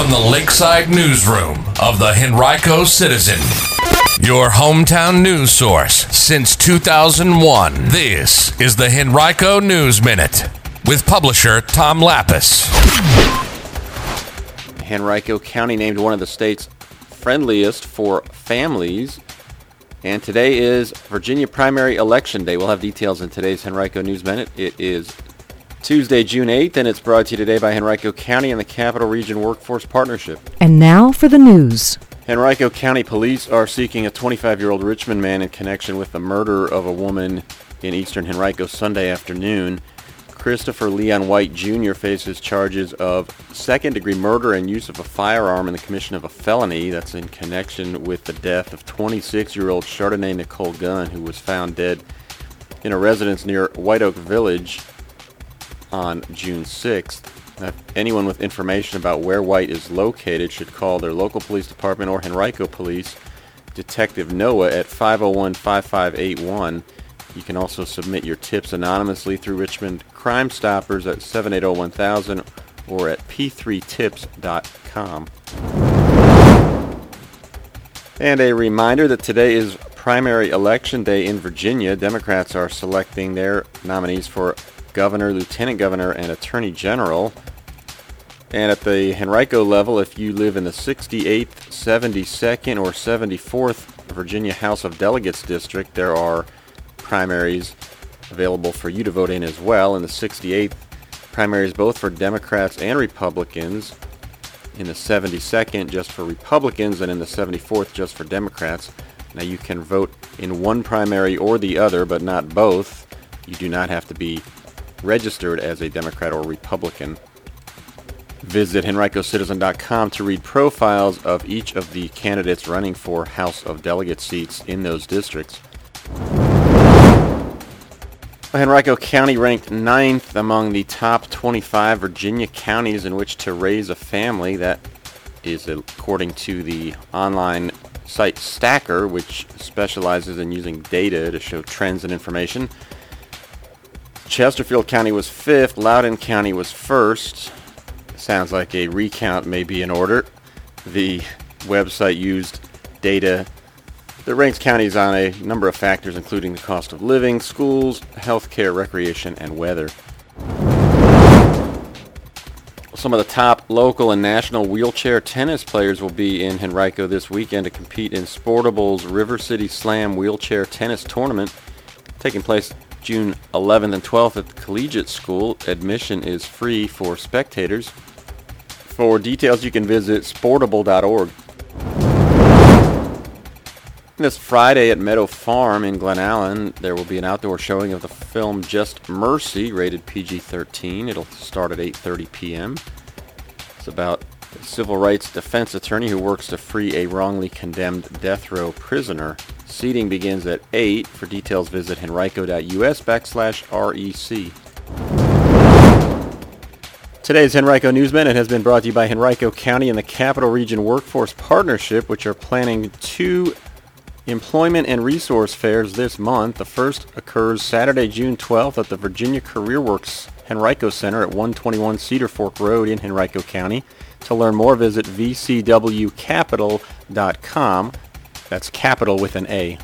from the Lakeside Newsroom of the Henrico Citizen, your hometown news source since 2001. This is the Henrico News Minute with publisher Tom Lappas. Henrico County named one of the state's friendliest for families. And today is Virginia primary election day. We'll have details in today's Henrico News Minute. It is Tuesday, June 8th, and it's brought to you today by Henrico County and the Capital Region Workforce Partnership. And now for the news. Henrico County Police are seeking a 25-year-old Richmond man in connection with the murder of a woman in eastern Henrico Sunday afternoon. Christopher Leon White Jr. faces charges of second-degree murder and use of a firearm in the commission of a felony. That's in connection with the death of 26-year-old Chardonnay Nicole Gunn, who was found dead in a residence near White Oak Village on June 6th. Now, uh, anyone with information about where White is located should call their local police department or Henrico Police Detective Noah at 501-5581. You can also submit your tips anonymously through Richmond Crime Stoppers at 780-1000 or at p3tips.com. And a reminder that today is primary election day in Virginia. Democrats are selecting their nominees for governor, lieutenant governor, and attorney general. And at the Henrico level, if you live in the 68th, 72nd, or 74th Virginia House of Delegates district, there are primaries available for you to vote in as well. In the 68th, primaries both for Democrats and Republicans. In the 72nd, just for Republicans, and in the 74th, just for Democrats. Now you can vote in one primary or the other, but not both. You do not have to be registered as a Democrat or Republican. Visit henricocitizen.com to read profiles of each of the candidates running for House of Delegate seats in those districts. Henrico County ranked ninth among the top 25 Virginia counties in which to raise a family. That is according to the online site Stacker, which specializes in using data to show trends and information. Chesterfield County was fifth. Loudoun County was first. Sounds like a recount may be in order. The website used data that ranks counties on a number of factors, including the cost of living, schools, healthcare, recreation, and weather. Some of the top local and national wheelchair tennis players will be in Henrico this weekend to compete in Sportable's River City Slam Wheelchair Tennis Tournament, taking place June 11th and 12th at the Collegiate School. Admission is free for spectators. For details, you can visit sportable.org. This Friday at Meadow Farm in Glen Allen, there will be an outdoor showing of the film Just Mercy, rated PG-13. It'll start at 8:30 p.m. It's about a civil rights defense attorney who works to free a wrongly condemned death row prisoner. Seating begins at 8. For details, visit henrico.us backslash REC. Today's Henrico News Minute has been brought to you by Henrico County and the Capital Region Workforce Partnership, which are planning two employment and resource fairs this month. The first occurs Saturday, June 12th at the Virginia CareerWorks Henrico Center at 121 Cedar Fork Road in Henrico County. To learn more, visit vcwcapital.com. That's capital with an A.